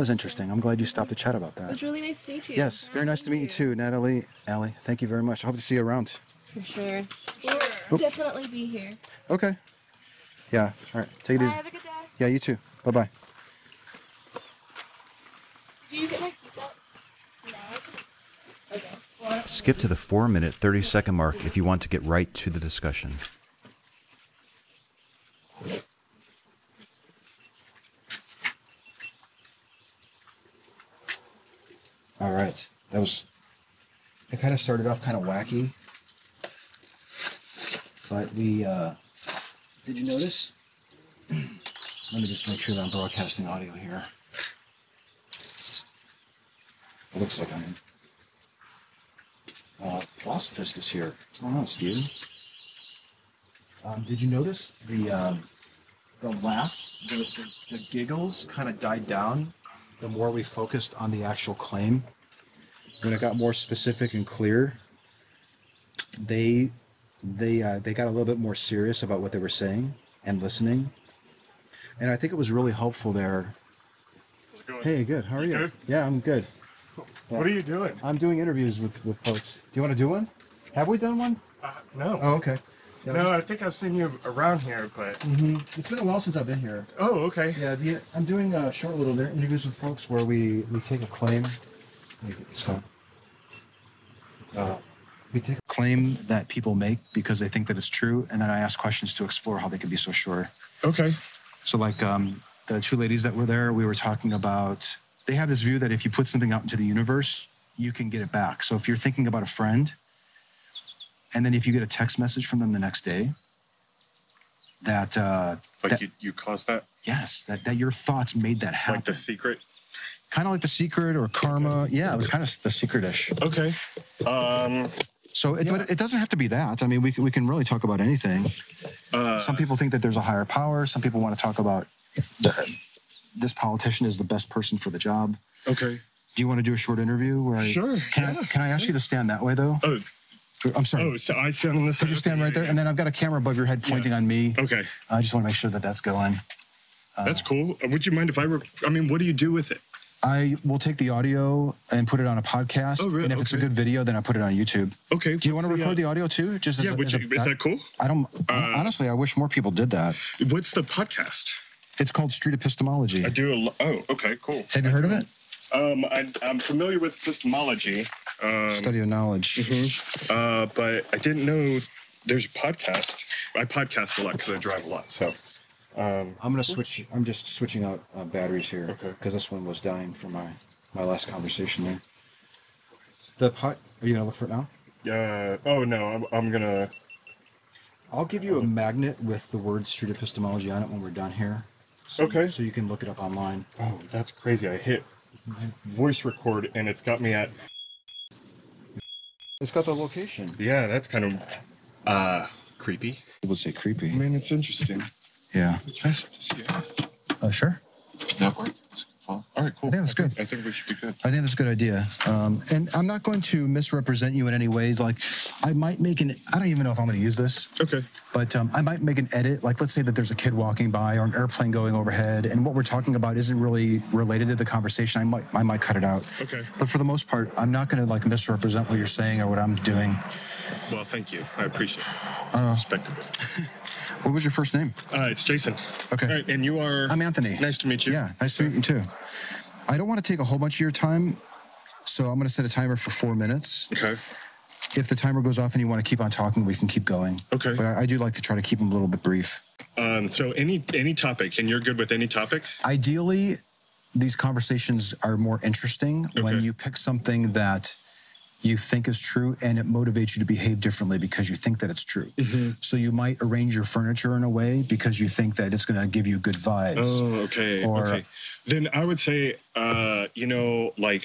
was, That was interesting. I'm glad you stopped to chat about that. It was really nice to meet you. Yes, very nice to meet you too, Natalie. Allie, thank you very much. I hope to see you around. For sure. We'll definitely be here. Okay. Yeah. All right. Take it Bye, easy. have a good day. Yeah, you too. Bye bye. Do you get my pizza? No. Okay. Skip to the 4 minute 30 second mark if you want to get right to the discussion. All right. That was. It kind of started off kind of wacky, but we. uh Did you notice? Let me just make sure that I'm broadcasting audio here. It looks like I'm. Uh, Philosophist is here. What's going on, Steven? Um, did you notice the um, the laughs, the, the, the giggles kind of died down the more we focused on the actual claim, when it got more specific and clear, they they uh, they got a little bit more serious about what they were saying and listening. And I think it was really helpful there. Going? Hey, good. How are you? Good. Yeah, I'm good. What are you doing? I'm doing interviews with with folks. Do you want to do one? Have we done one? Uh, no. Oh, okay. Yeah, no, I think I've seen you around here, but. Mhm. It's been a while since I've been here. Oh, okay. Yeah, the, I'm doing a short little interviews with folks where we, we take a claim. Let me get this going. Uh, we take a claim that people make because they think that it's true, and then I ask questions to explore how they can be so sure. Okay. So, like um, the two ladies that were there, we were talking about. They have this view that if you put something out into the universe, you can get it back. So, if you're thinking about a friend, and then if you get a text message from them the next day, that uh, Like that- you, you caused that? yes, that, that your thoughts made that happen Like the secret? kind of like the secret or karma. Yeah, it was kind of the secret-ish. Okay. Um, So, it, but it doesn't have to be that. I mean, we can, we can really talk about anything. uh, Some people think that there's a higher power. Some people want to talk about the, this politician is the best person for the job. okay. Do you want to do a short interview? Where I, Sure, Can I can I ask you to stand that way though? Oh, I'm sorry. oh, so I stand on this Could you stand right there? And then I've got a camera above your head pointing on me. Okay. I just want to make sure that that's going. That's cool. Uh, Would you mind if I were. I mean, what do you do with it? I will take the audio and put it on a podcast. Oh, really? And if it's a good video, then I put it on YouTube. Okay. Do you want to record the uh, audio too? Just as Yeah, a, would as a- is that cool? I don't. Uh, honestly, I wish more people did that. What's the podcast? It's called Street Epistemology. I do a. Oh, okay, cool. Have you heard of it? Um, I, I'm familiar with epistemology. Um, Study of knowledge. Uh, but I didn't know there's a podcast. I podcast a lot because I drive a lot. So, um, I'm gonna switch. I'm just switching out uh, batteries here Okay. because this one was dying for my my last conversation there. The pot. Are you gonna look for it now? uh, oh no, I'm, I'm gonna. I'll give you a magnet with the word street epistemology on it when we're done here. So, Okay. So you can look it up online. Oh, that's crazy. I hit voice record and it's got me at. It's got the location. Yeah, that's kind of uh creepy. People say creepy. I mean, it's interesting. Yeah. Can I see it? Uh, sure. Network. It's fun. All right, cool. I think that's good. I think we should be good. I think that's a good idea. Um, and I'm not going to misrepresent you in any ways. Like, I might make an. I don't even know if I'm going to use this. Okay. but um, I might make an edit. Like, let's say that there's a kid walking by or an airplane going overhead, and what we're talking about isn't really related to the conversation. I might, I might cut it out. Okay. But for the most part, I'm not going to like misrepresent what you're saying or what I'm doing. Well, thank you. I appreciate it. Uh, Respect it. what was your first name? Uh, it's Jason. Okay. All right, and you are. I'm Anthony. Nice to meet you. Yeah, nice to meet you too. I don't want to take a whole bunch of your time, so I'm going to set a timer for four minutes. Okay. If the timer goes off and you want to keep on talking, we can keep going. Okay. But I, I do like to try to keep them a little bit brief. Um, so any any topic, and you're good with any topic. ideally these conversations are more interesting when you pick something that you think is true and it motivates you to behave differently because you think that it's true. Mm-hmm. So you might arrange your furniture in a way because you think that it's going to give you good vibes. Oh, okay. Or- okay. Then I would say, uh, you know, like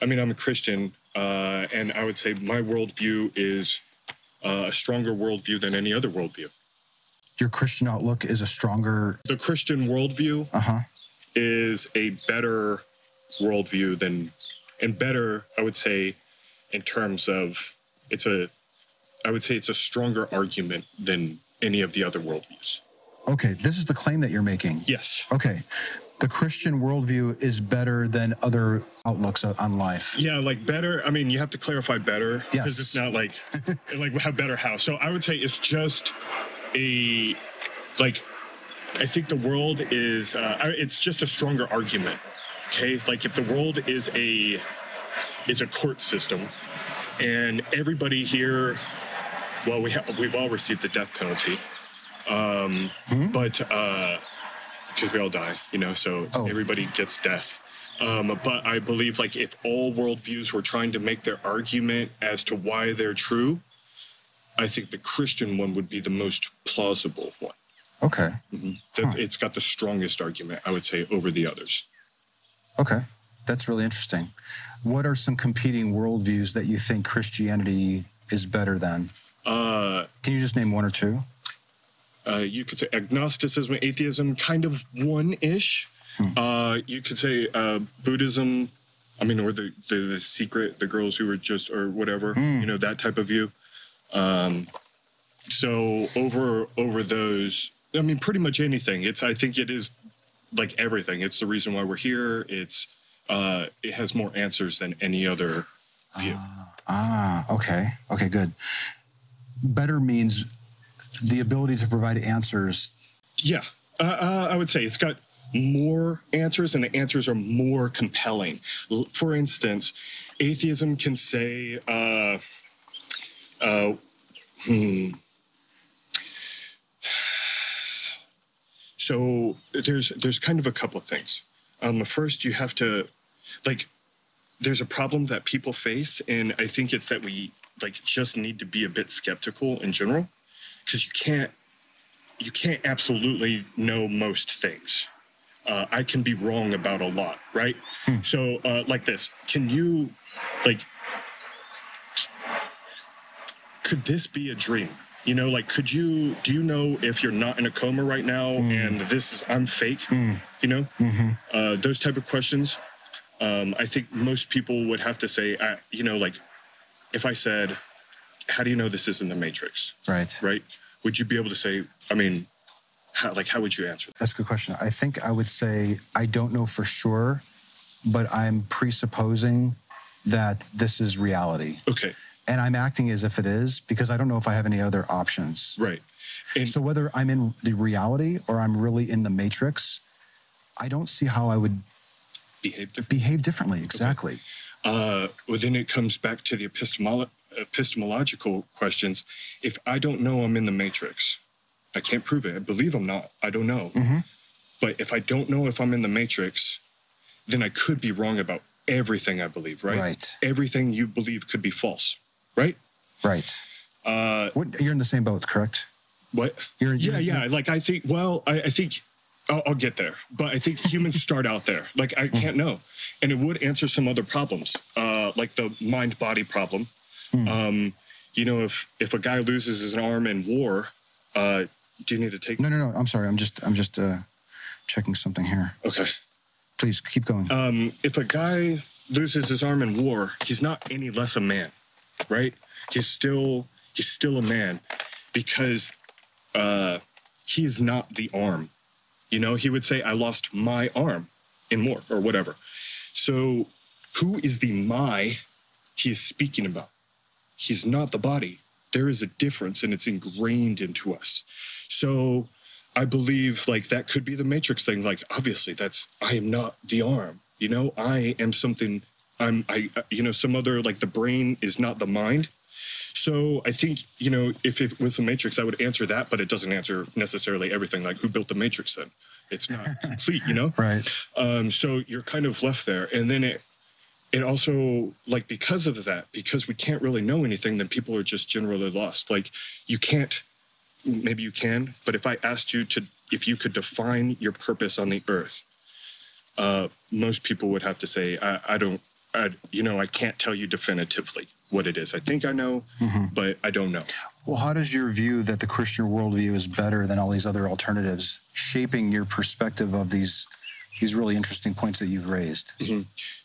I mean, I'm a Christian, uh, and I would say my worldview is uh, a stronger worldview than any other worldview. Your Christian outlook is a stronger. The Christian worldview Uh huh. is a better worldview than, and better, I would say, in terms of it's a, I would say it's a stronger argument than any of the other worldviews. Okay, this is the claim that you're making. Yes. Okay, the Christian worldview is better than other outlooks on life. Yeah, like better. I mean, you have to clarify better because Yes. it's not like like have better how. So I would say it's just a like. I think the world is. Uh, it's just a stronger argument. Okay, like if the world is a is a court system, and everybody here, well, we ha- we've all received the death penalty, um, Hmm? but because we all die, you know, so Oh. everybody gets death. Um, but I believe like if all worldviews were trying to make their argument as to why they're true, I think the Christian one would be the most plausible one. Okay, That's, It's got the strongest argument, I would say, over the others. okay, that's really interesting. What are some competing worldviews that you think Christianity is better than? Uh, Can you just name one or two? uh, you could say agnosticism, atheism, kind of one-ish. Uh, you could say uh, Buddhism. I mean, or the, the the secret, the girls who were just or whatever, you know, that type of view. Um, so over over those, I mean, pretty much anything. It's I think it is like everything. It's the reason why we're here. It's uh, it has more answers than any other view. Ah, okay, okay, good. Better means the ability to provide answers. Yeah, uh, uh, I would say it's got more answers, and the answers are more compelling. For instance, atheism can say, uh, uh, hmm. So there's there's kind of a couple of things. Um, first, you have to like there's a problem that people face, and I think it's that we like just need to be a bit skeptical in general because you can't you can't absolutely know most things. Uh, I can be wrong about a lot, right? So, uh, like this, can you, like, could this be a dream? You know, like, could you, do you know if you're not in a coma right now and this is, I'm fake? You know, uh, those type of questions. Um, I think most people would have to say, uh, you know, like, if I said, how do you know this isn't the Matrix? Right. right? Would you be able to say, I mean, how, like, how would you answer that? That's a good question. I think I would say I don't know for sure, but I'm presupposing that this is reality. Okay, And I'm acting as if it is because I don't know if I have any other options. right. And So whether I'm in the reality or I'm really in the matrix, I don't see how I would behave differently. behave differently. Exactly. Uh, well, then it comes back to the epistemolo- epistemological questions. If I don't know I'm in the matrix, I can't prove it. I believe I'm not. I don't know. But if I don't know if I'm in the matrix, then I could be wrong about everything I believe, right? Right. Everything you believe could be false, right? Right. Uh, What, you're in the same boat, correct? what? You're, Yeah, you're- yeah. Like I think. Well, I, I think I'll, I'll get there, but I think humans start out there. Like I can't know, and it would answer some other problems, uh, like the mind-body problem. Um, you know, if if a guy loses his arm in war, uh, do you need to take? No, no, no. I'm sorry. I'm just, I'm just uh, checking something here. Okay. Please keep going. Um, if a guy loses his arm in war, he's not any less a man, right? He's still he's still a man because uh, he is not the arm. You know, he would say, "I lost my arm in war" or whatever. So, who is the my he is speaking about? He's not the body. There is a difference, and it's ingrained into us. So, I believe like that could be the matrix thing. Like, obviously, that's I am not the arm. You know, I am something. I'm I. You know, some other like the brain is not the mind. So I think you know if it was the matrix, I would answer that, but it doesn't answer necessarily everything. Like, who built the matrix? Then it's not complete. You know. right. Um, so you're kind of left there, and then it it also like because of that, because we can't really know anything, then people are just generally lost. Like you can't, maybe you can, but if I asked you to, if you could define your purpose on the earth, uh, most people would have to say, I, I don't, I, you know, I can't tell you definitively what it is. I think I know, Mhm. but I don't know. Well, how does your view that the Christian worldview is better than all these other alternatives shaping your perspective of these these really interesting points that you've raised?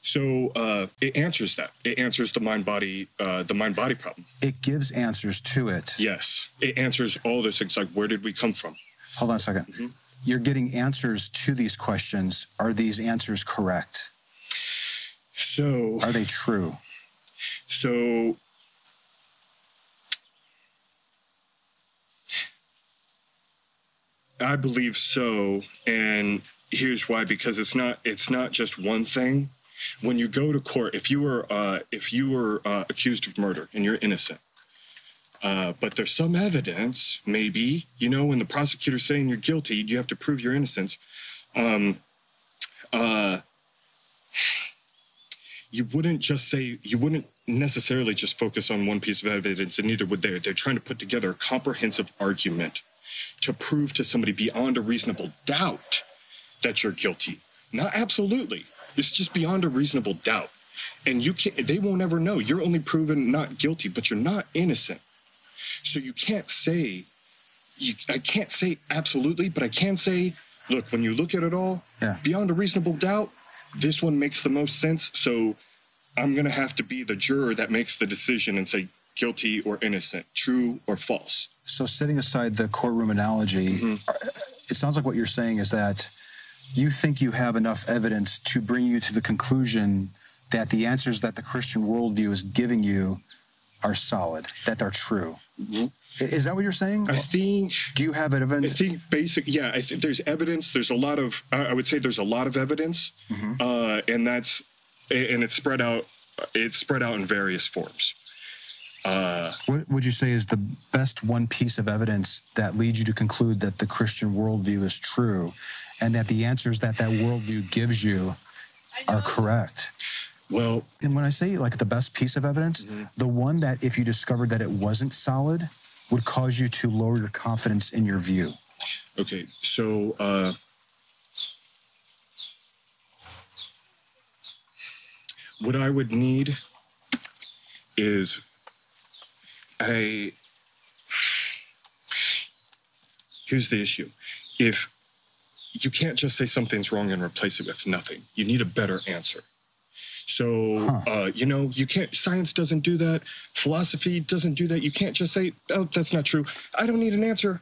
So uh, it answers that. It answers the mind body uh, the mind body problem. It gives answers to it. Yes, it answers all those things. Like where did we come from? Hold on a 2nd Mhm. You're getting answers to these questions. Are these answers correct? So Are they true? so I believe so, and here's why: because it's not it's not just one thing. When you go to court, if you were uh, if you were uh, accused of murder and you're innocent, uh, but there's some evidence, maybe you know, when the prosecutor's saying you're guilty, you have to prove your innocence. Um, uh, you wouldn't just say you wouldn't necessarily just focus on one piece of evidence, and neither would they. They're trying to put together a comprehensive argument to prove to somebody beyond a reasonable doubt that you're guilty. Not absolutely. It's just beyond a reasonable doubt. And you can't they won't ever know. You're only proven not guilty, but you're not innocent. So you can't say you I can't say absolutely, but I can say, look, when you look at it all, Yeah. beyond a reasonable doubt, this one makes the most sense. So I'm gonna have to be the juror that makes the decision and say guilty or innocent, true or false. So, setting aside the courtroom analogy, Mhm. it sounds like what you're saying is that you think you have enough evidence to bring you to the conclusion that the answers that the Christian worldview is giving you are solid, that they're true. Mhm. Is that what you're saying? I think Do you have evidence? I think basic, yeah. I think there's evidence. There's a lot of. I would say there's a lot of evidence, Mhm. uh, and that's and it's spread out. It's spread out in various forms. Uh, What would you say is the best one piece of evidence that leads you to conclude that the Christian worldview is true and that the answers that that worldview gives you are correct? Well, And when I say like the best piece of evidence, the one that if you discovered that it wasn't solid would cause you to lower your confidence in your view. okay. So uh, what I would need is a. Here's the issue: if you can't just say something's wrong and replace it with nothing, you need a better answer. So, Huh. uh, you know, you can't, science doesn't do that. Philosophy doesn't do that. You can't just say, oh, that's not true. I don't need an answer.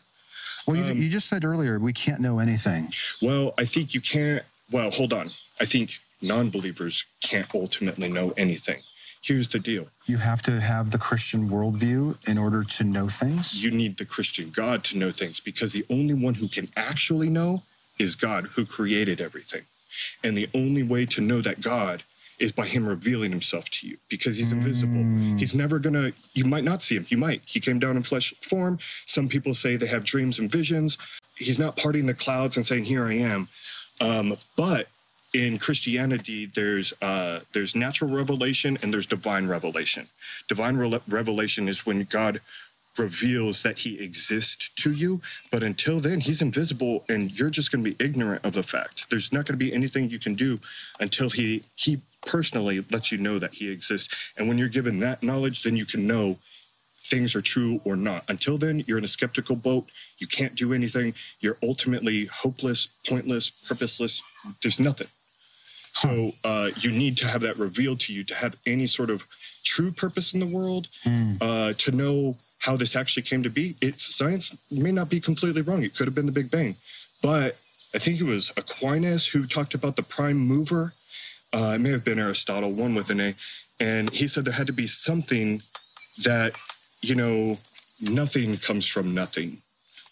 Well, you, Um, you just said earlier we can't know anything. Well, I think you can't, well, hold on. I think non believers can't ultimately know anything. Here's the deal You have to have the Christian worldview in order to know things. you need the Christian God to know things because the only one who can actually know is God who created everything. And the only way to know that God is by him revealing himself to you because he's invisible. Mm. He's never gonna, you might not see him. You might. He came down in flesh form. Some people say they have dreams and visions. He's not parting the clouds and saying, Here I am. Um, but in Christianity, there's uh, there's natural revelation and there's divine revelation. Divine re- revelation is when God reveals that he exists to you, but until then, he's invisible, and you're just going to be ignorant of the fact. There's not going to be anything you can do until he he personally lets you know that he exists. And when you're given that knowledge, then you can know things are true or not. Until then, you're in a skeptical boat. You can't do anything. You're ultimately hopeless, pointless, purposeless. There's nothing. So uh, you need to have that revealed to you to have any sort of true purpose in the world, Mm. uh, to know how this actually came to be. It's science may not be completely wrong. It could have been the Big Bang, but I think it was Aquinas who talked about the prime mover. Uh, it may have been Aristotle, one with an A, and he said there had to be something that you know nothing comes from nothing.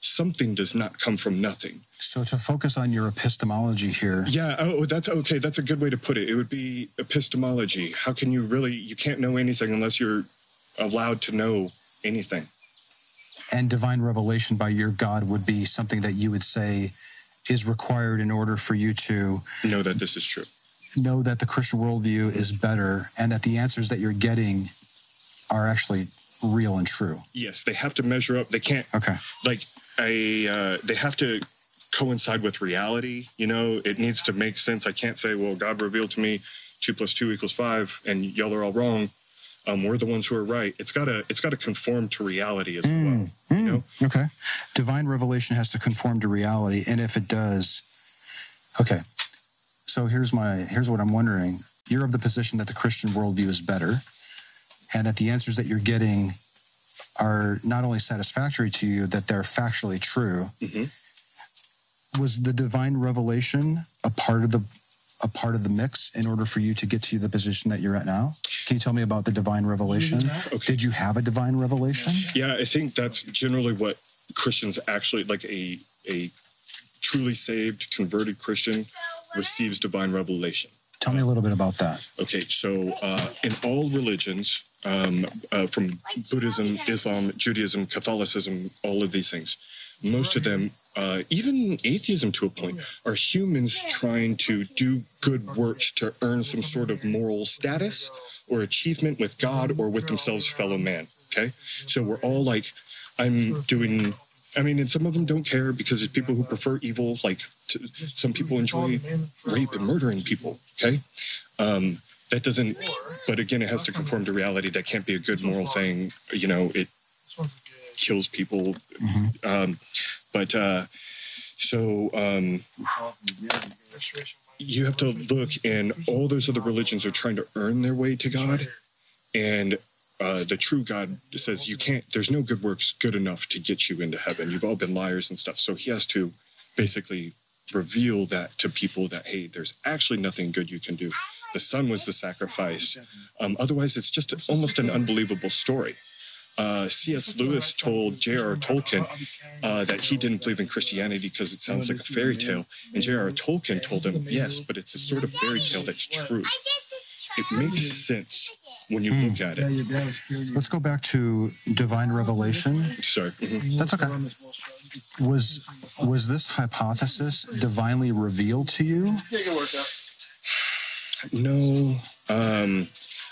Something does not come from nothing. So to focus on your epistemology here, Yeah. Oh, that's okay. That's a good way to put it. It would be epistemology. How can you really? You can't know anything unless you're allowed to know anything. and divine revelation by your God would be something that you would say is required in order for you to Know that this is true. Know that the Christian worldview is better and that the answers that you're getting are actually real and true. Yes, they have to measure up. They can't Okay. like a. Uh, they have to coincide with reality. You know, it needs to make sense. I can't say, well, God revealed to me two plus two equals five, and y'all are all wrong. Um, we're the ones who are right. It's gotta it's gotta conform to reality as well. Mm, mm, know? Okay. Divine revelation has to conform to reality. And if it does, okay. So here's my here's what I'm wondering. You're of the position that the Christian worldview is better and that the answers that you're getting are not only satisfactory to you, that they're factually true. Mhm. Was the divine revelation a part of the a part of the mix in order for you to get to the position that you're at now? Can you tell me about the divine revelation? Okay. Did you have a divine revelation? Yeah, I think that's generally what Christians actually like a a truly saved, converted Christian receives divine revelation. Tell me a little bit about that. Okay, so uh, in all religions, um, uh, from Buddhism, Islam, Judaism, Catholicism, all of these things, most of them, uh, even atheism to a point, are humans trying to do good works to earn some sort of moral status or achievement with God or with themselves, fellow man. Okay, so we're all like, I'm doing. I mean, and some of them don't care because it's people who prefer evil. Like t- some people enjoy rape and murdering people. Okay, um, that doesn't. But again, it has to conform to reality. That can't be a good moral thing. You know, it kills people. Mhm. Um, but uh, so um, you have to look, and all those other religions are trying to earn their way to God, and uh, the true God says you can't. There's no good works good enough to get you into heaven. You've all been liars and stuff. So he has to basically reveal that to people that hey, there's actually nothing good you can do. The son was the sacrifice. Um, otherwise, it's just almost an unbelievable story. Uh, C.S. Lewis told J.R.R. Tolkien uh, that he didn't believe in Christianity because it sounds like a fairy tale. And J.R.R. Tolkien told him, yes, but it's a sort of fairy tale that's true. It makes sense when you Hmm. look at it. Let's go back to divine revelation. Sorry. Mhm. That's okay. Was was this hypothesis divinely revealed to you? No. Um,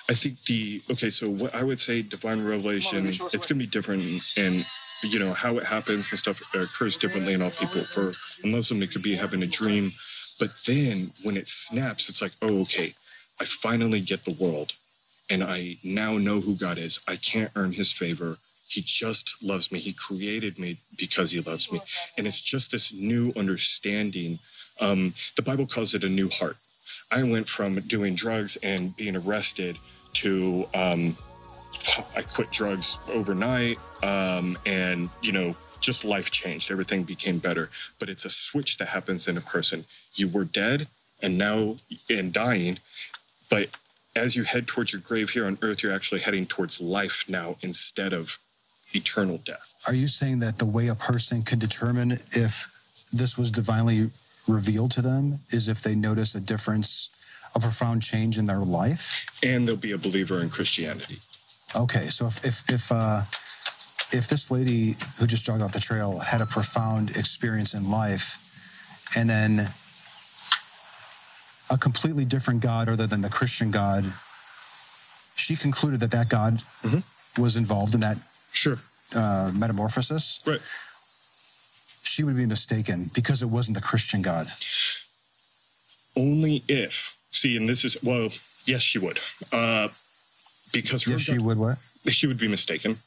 I think the okay. So what I would say, divine revelation, it's going to be different, and you know how it happens and stuff occurs differently in all people. For a Muslim, it could be having a dream, but then when it snaps, it's like, oh, okay, I finally get the world, and I now know who God is. I can't earn His favor. He just loves me. He created me because He loves me, and it's just this new understanding. Um, the Bible calls it a new heart. I went from doing drugs and being arrested to um, I quit drugs overnight, um, and you know, just life changed. Everything became better. But it's a switch that happens in a person. You were dead, and now and dying, but as you head towards your grave here on earth, you're actually heading towards life now instead of eternal death. Are you saying that the way a person can determine if this was divinely revealed to them is if they notice a difference, a profound change in their life? And they'll be a believer in Christianity. Okay, so if if if uh, if this lady who just jogged off the trail had a profound experience in life, and then a completely different God other than the Christian God, she concluded that that God Mhm. was involved in that Sure. uh, metamorphosis. Right. She would be mistaken because it wasn't the Christian God. Only if see, and this is well, yes, she would. Uh, because Yes, she would. What? she would be mistaken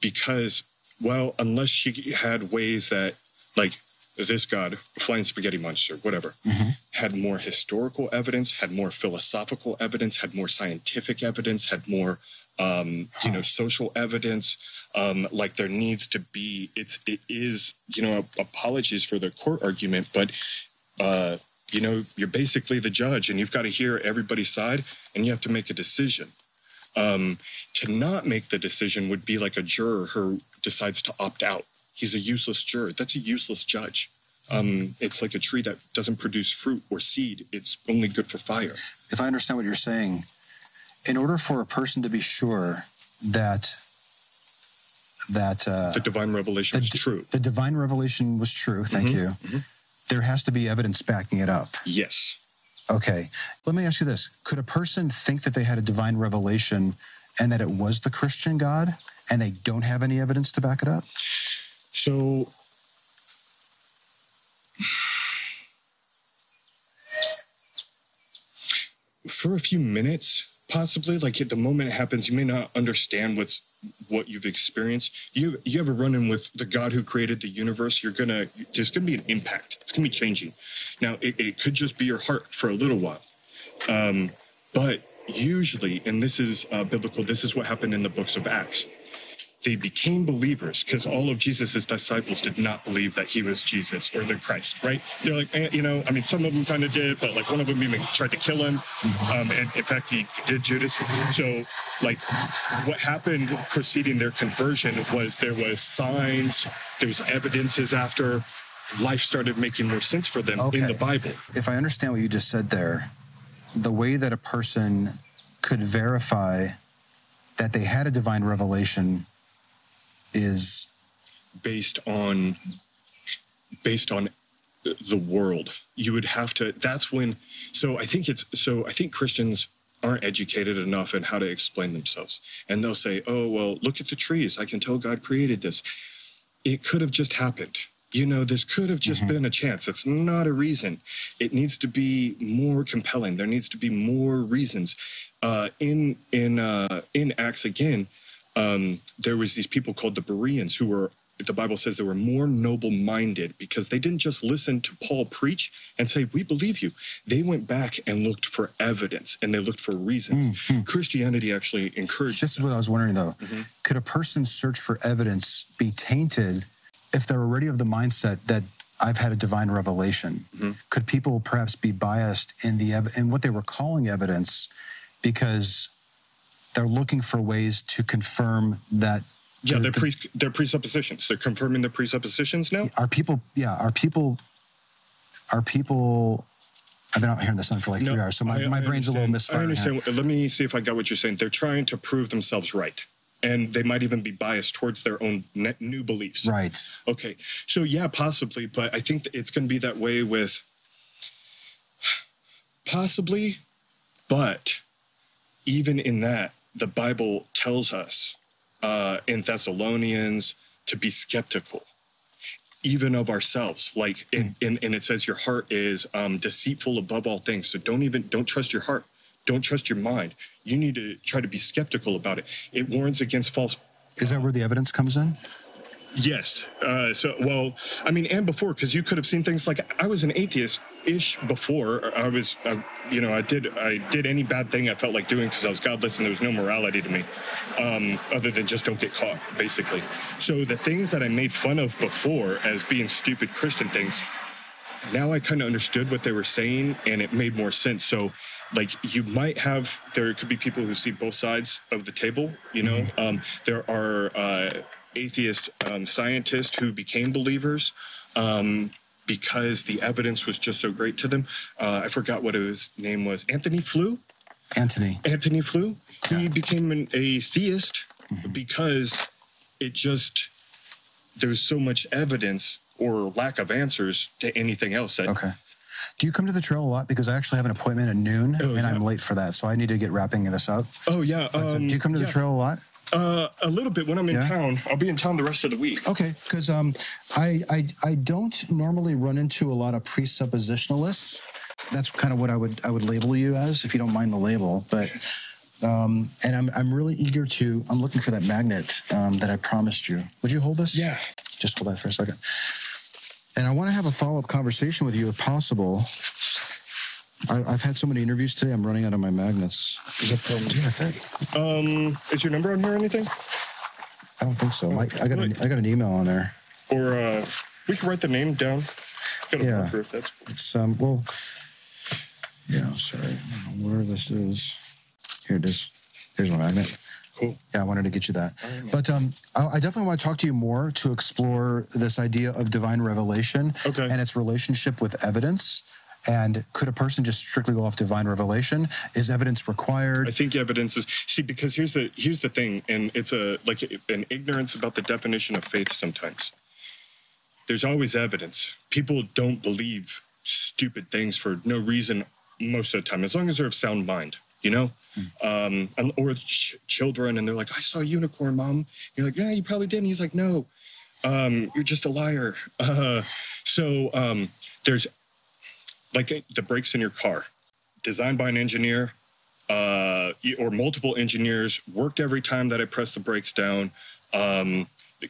because well unless she had ways that like this god flying spaghetti monster whatever Mhm. had more historical evidence had more philosophical evidence had more scientific evidence had more um you know social evidence um like there needs to be it's it is you know apologies for the court argument but uh you know you're basically the judge and you've got to hear everybody's side and you have to make a decision um, to not make the decision would be like a juror who decides to opt out. He's a useless juror. That's a useless judge. Um, it's like a tree that doesn't produce fruit or seed. It's only good for fire. If I understand what you're saying, in order for a person to be sure that that uh, The divine revelation d- true. the divine revelation was true, thank Mhm, you. mhm. There has to be evidence backing it up. Yes. Okay. Let me ask you this. Could a person think that they had a divine revelation and that it was the Christian God and they don't have any evidence to back it up? So for a few minutes, possibly. Like at the moment it happens, you may not understand what's what you've experienced. You you ever run in with the God who created the universe? You're gonna there's gonna be an impact. It's gonna be changing. Now it, it could just be your heart for a little while, um, but usually, and this is uh, biblical. This is what happened in the books of Acts they became believers because all of Jesus's disciples did not believe that he was Jesus or the Christ, right? They're like, eh, you know, I mean, some of them kind of did, but like one of them even tried to kill him. Um, and in fact, he did Judas. So, like, what happened preceding their conversion was there was signs, there was evidences after life started making more sense for them in the Bible. If I understand what you just said there, the way that a person could verify that they had a divine revelation is based on based on the world. You would have to that's when so i think it's so i think christians aren't educated enough in how to explain themselves. And they'll say oh well look at the trees. I can tell god created this. It could have just happened. You know this could have just been a chance. It's not a reason. It needs to be more compelling. There needs to be more reasons. Uh, in in uh, in acts again um, there was these people called the bereans who were the bible says they were more noble minded because they didn't just listen to paul preach and say we believe you they went back and looked for evidence and they looked for reasons christianity actually encouraged this is what I was wondering though. Mm-hmm. Could a person's search for evidence be tainted if they're already of the mindset that I've had a divine revelation? Mm-hmm. Could people perhaps be biased in the ev- in what they were calling evidence because they're looking for ways to confirm that yeah the- they're, pre- they're presuppositions they're confirming the presuppositions now are people yeah are people are people i've been out here in the sun for like No, three hours so my, I- my I brain's a little understand. misfired I here. understand. Let me see if I got what you're saying. They're trying to prove themselves right, and they might even be biased towards their own ne- new beliefs. right Okay. So yeah, possibly, but I think it's going to be that way with possibly, but even in that, the Bible tells us uh, in Thessalonians to be skeptical. Even of ourselves, like, in, in, and it says your heart is um, deceitful above all things. So don't even don't trust your heart. Don't trust your mind. You need to try to be skeptical about it. It warns against false is that where the evidence comes in Yes. Uh, so, well, I mean, and before, because you could have seen things like I was an atheist-ish before. I was, uh, you know, I did, I did any bad thing I felt like doing because I was godless and there was no morality to me, um, other than just don't get caught, basically. So the things that I made fun of before as being stupid Christian things, now I kind of understood what they were saying and it made more sense. So, like, you might have, there could be people who see both sides of the table, you know? Um, there are uh, atheist um, scientists who became believers um, because the evidence was just so great to them. Uh, I forgot what his name was. Antony Flew? anthony. Antony Flew. He became an, a theist because it just there's so much evidence or lack of answers to anything else that okay. Do you come to the trail a lot? Because i actually have an appointment at noon Oh, and i'm late for that so i need to get wrapping this up. Oh yeah um, do you come to the trail a lot uh, a little bit when i'm in Yeah? town i'll be in town the rest of the week Okay, because um, I, I I don't normally run into a lot of presuppositionalists. That's kind of what I would I would label you as, if you don't mind the label. But um, and I'm I'm really eager to. I'm looking for that magnet um, that I promised you. Would you hold this? Yeah. Just hold that for a second. And I want to have a follow up conversation with you, if possible. I, I've had so many interviews today. I'm running out of my magnets. Do you have it? um is your number on here or anything I don't think so. I, I got an, I got an email on there. or uh we can write the name down got a Yeah. marker if that's It's um well yeah, sorry. I don't know where this is. Here it is. There's my magnet. cool Yeah, I wanted to get you that. But um I, I definitely want to talk to you more to explore this idea of divine revelation Okay. and its relationship with evidence. And could a person just strictly go off divine revelation? Is evidence required? I think evidence is see because here's the here's the thing, and it's a like an ignorance about the definition of faith. Sometimes there's always evidence. People don't believe stupid things for no reason most of the time, as long as they're of sound mind. You know, um, and- or ch- children, and they're like, "I saw a unicorn, mom." You're like, "Yeah, you probably did." And he's like, "No, um, you're just a liar." Uh, so um, there's like the brakes in your car, designed by an engineer, uh, or multiple engineers worked every time that I pressed the brakes down. Um,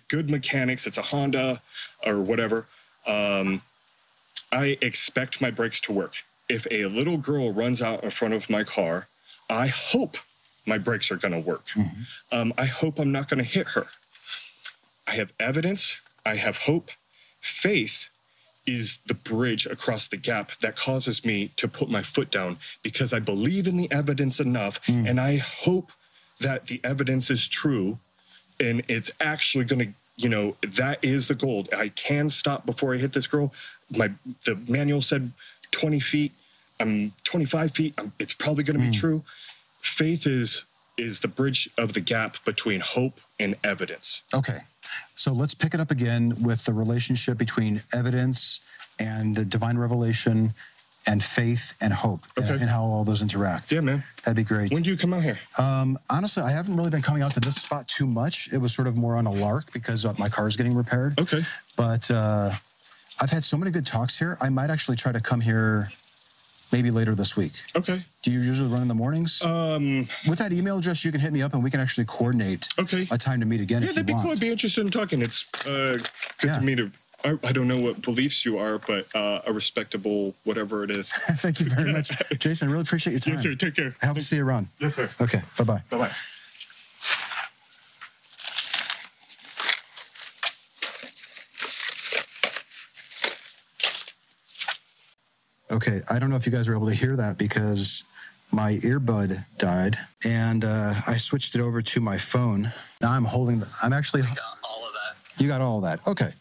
good mechanics. It's a Honda or whatever. Um, I expect my brakes to work. If a little girl runs out in front of my car, I hope my brakes are going to work. Um, I hope I'm not going to hit her. I have evidence. I have hope. Faith is the bridge across the gap that causes me to put my foot down because I believe in the evidence enough hmm. and I hope that the evidence is true and it's actually going to you know that is the goal i can stop before i hit this girl. My the manual said 20 feet. I'm 25 feet. I'm, it's probably going to be hmm. true. Faith is is the bridge of the gap between hope and evidence. Okay. So let's pick it up again with the relationship between evidence and the divine revelation and faith and hope and- Okay. and, how all those interact. yeah man That'd be great. when do you come out here Um, honestly, I haven't really been coming out to this spot too much. It was sort of more on a lark because uh, my car is getting repaired. okay But uh, I've had so many good talks here. I might actually try to come here maybe later this week. okay Do you usually run in the mornings? um With that email address, you can hit me up and we can actually coordinate okay a time to meet again yeah if you that'd be want. cool i'd be interested in talking it's uh good Yeah. for me to I, I don't know what beliefs you are but uh, a respectable whatever it is Thank you very much, Jason. I really appreciate your time. yes sir take care I hope to see you around. yes sir Okay, Bye bye. bye bye. Okay, I don't know if you guys were able to hear that because my earbud died and uh, I switched it over to my phone. Now I'm holding, the, I'm actually. all of that. You got all of that. Okay.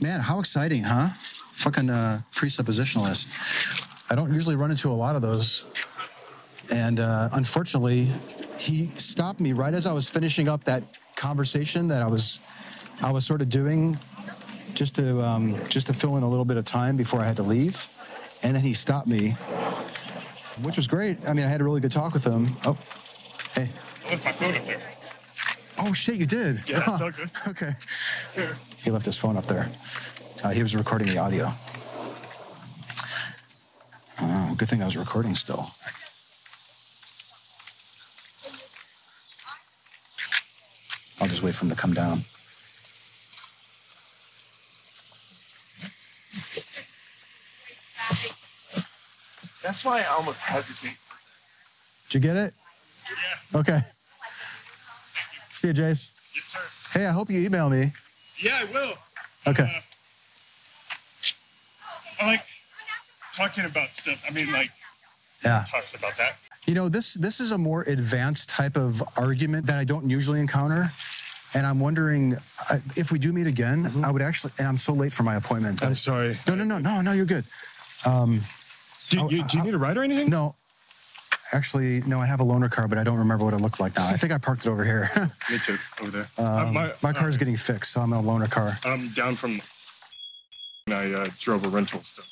Man, how exciting, huh? Fucking uh, presuppositionalist. I don't usually run into a lot of those. And uh, unfortunately, he stopped me right as I was finishing up that conversation that I was, I was sort of doing, just to um, just to fill in a little bit of time before I had to leave. And then he stopped me, which was great. I mean, I had a really good talk with him. Oh, hey. I left my phone up there Oh shit, you did. Yeah, it's all good. okay. He left his phone up there. Uh, he was recording the audio. Oh, good thing I was recording still. I'll just wait for him to come down. That's why i almost hesitate Did you get it? yeah Okay. See you, Jace. yes sir Hey, I hope you email me. yeah i will Okay. Uh, I like talking about stuff. I mean, like Yeah. talks about that. You know, this this is a more advanced type of argument that I don't usually encounter. And I'm wondering uh, if we do meet again, I would actually, and I'm so late for my appointment. I'm sorry. No, no, no, no, no, you're good. Um, Do, you, do you need a ride or anything? no, actually, no, I have a loaner car, but I don't remember what it looked like now. I think I parked it over here. Me too. Over there. um, Uh, my, car's uh, getting fixed, so I'm in a loaner car. I'm down from. I uh, drove a rental. So.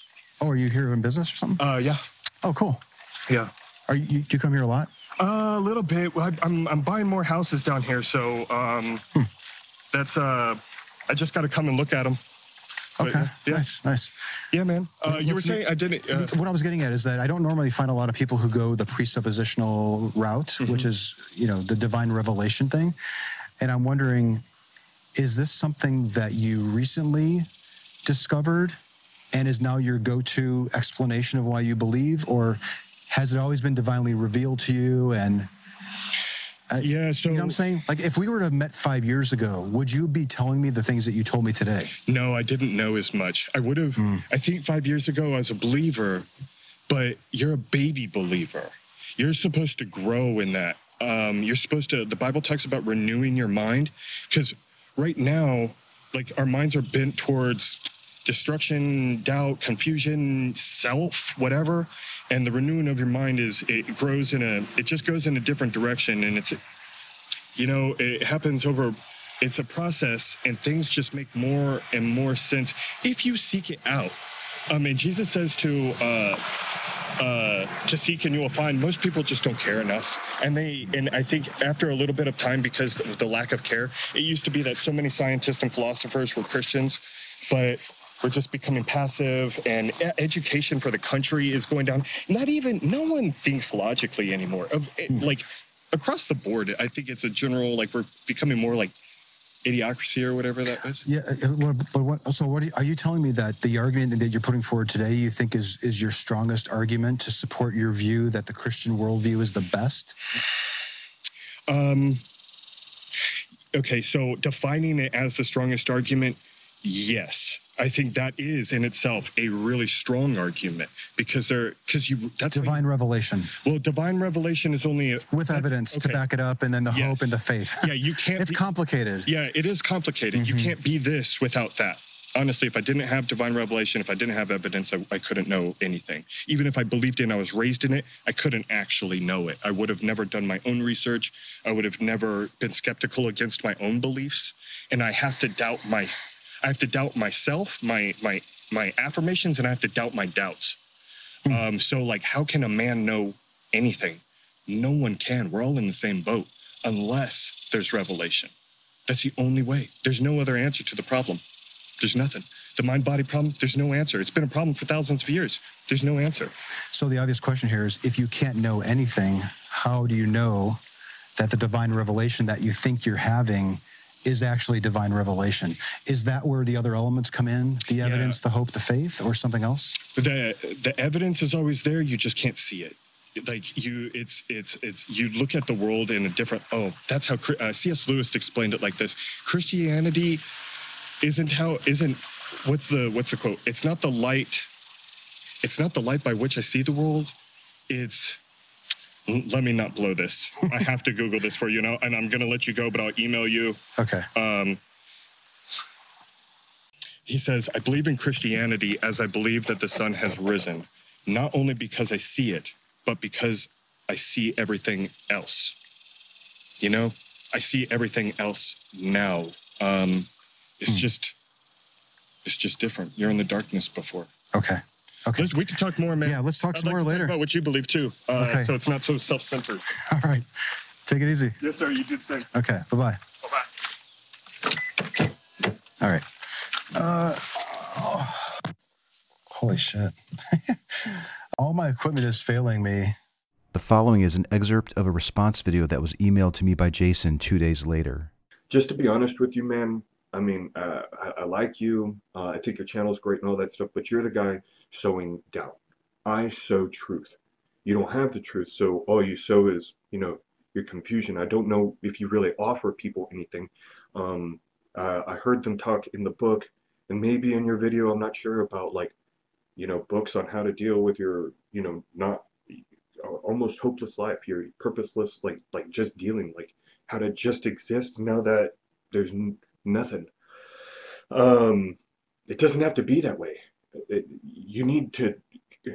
Oh, are you here in business or something? Uh, yeah, Oh, cool. yeah. Are you, do you come here a lot? Uh, a little bit. Well, I, I'm I'm buying more houses down here, so um, that's uh, I just got to come and look at them. Okay, yeah. nice, nice. Yeah, man. Uh, you were saying I didn't. Uh, what I was getting at is that I don't normally find a lot of people who go the presuppositional route, Mm-hmm. which is, you know, the divine revelation thing. And I'm wondering, is this something that you recently discovered and is now your go-to explanation of why you believe, or has it always been divinely revealed to you? And yeah. So you know what I'm saying? Like, if we were to have met five years ago, would you be telling me the things that you told me today? No, I didn't know as much. I would have, Hmm. I think five years ago, I was a believer, but you're a baby believer. You're supposed to grow in that. Um, you're supposed to, the Bible talks about renewing your mind because right now, like our minds are bent towards destruction, doubt, confusion, self, whatever. And the renewing of your mind is, it grows in a, it just goes in a different direction. And it's, you know, it happens over, it's a process and things just make more and more sense if you seek it out. I mean, Jesus says to, uh, uh, to seek and you will find most people just don't care enough and they and i think after a little bit of time because of the lack of care it used to be that so many scientists and philosophers were christians but we're just becoming passive and education for the country is going down not even no one thinks logically anymore of it, like across the board i think it's a general like we're becoming more like idiocracy or whatever that is Yeah, uh, but what? So, what are you, are you telling me that the argument that you're putting forward today, you think is is your strongest argument to support your view that the Christian worldview is the best? Um, okay, so defining it as the strongest argument, yes. I think that is in itself a really strong argument because there, because you, that's Divine revelation well, divine revelation is only a, with evidence to back it up, and then the hope and the faith. Yeah, you can't. it's be- complicated. Yeah, it is complicated. You Mhm. can't be this without that. Honestly, if I didn't have divine revelation, if I didn't have evidence, I, I couldn't know anything. Even if I believed in, I was raised in it, I couldn't actually know it. I would have never done my own research. I would have never been skeptical against my own beliefs. And I have to doubt my, I have to doubt myself, my my my affirmations, and I have to doubt my doubts. Um, so like, how can a man know anything? No one can. We're all in the same boat unless there's revelation. That's the only way. There's no other answer to the problem. There's nothing. The mind body problem, there's no answer. It's been a problem for thousands of years. There's no answer. So the obvious question here is: if you can't know anything, how do you know that the divine revelation that you think you're having? Is actually divine revelation. Is that where the other elements come in? The evidence, the hope, the faith, or something else? The the evidence is always there. You just can't see it. Like you, it's it's it's. You look at the world in a different. Oh, that's how uh, C.S. Lewis explained it like this. Christianity isn't how isn't. What's the what's the quote? It's not the light. It's not the light by which I see the world. It's let me not blow this. I have to Google this for you now, and I'm gonna let you go, but I'll email you. Okay. Um, he says, I believe in Christianity as I believe that the sun has risen, not only because I see it, but because I see everything else. You know, I see everything else now. Um, it's just, it's just different. You're in the darkness before. Okay. Okay. Let's, we can talk more, man. Yeah, let's talk I'd some like more to talk later. about what you believe too, uh, Okay. so it's not so self-centered. All right. Take it easy. Yes, sir. You did say. Okay. Bye bye. Bye-bye. All right. Uh, oh. Holy shit. All my equipment is failing me. The following is an excerpt of a response video that was emailed to me by Jason two days later. just to be honest with you, man, I mean, uh, I, I like you. Uh, I think your channel is great and all that stuff, but you're the guy sowing doubt. I sow truth. You don't have the truth, so all you sow is, you know, your confusion. I don't know if you really offer people anything. Um, uh, I heard them talk in the book, and maybe in your video, I'm not sure about like, you know, books on how to deal with your, you know, not almost hopeless life, your purposeless, like, like just dealing, like how to just exist now that there's nothing. Um, it doesn't have to be that way. It, you need to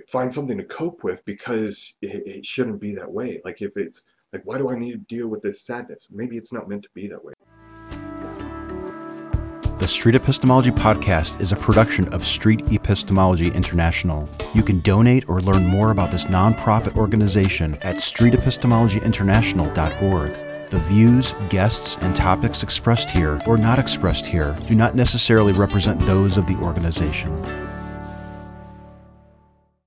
find something to cope with because it, it shouldn't be that way. Like if it's like, why do I need to deal with this sadness? Maybe it's not meant to be that way. The Street Epistemology Podcast is a production of Street Epistemology International. You can donate or learn more about this nonprofit organization at streetepistemologyinternational.org. The views, guests, and topics expressed here or not expressed here do not necessarily represent those of the organization.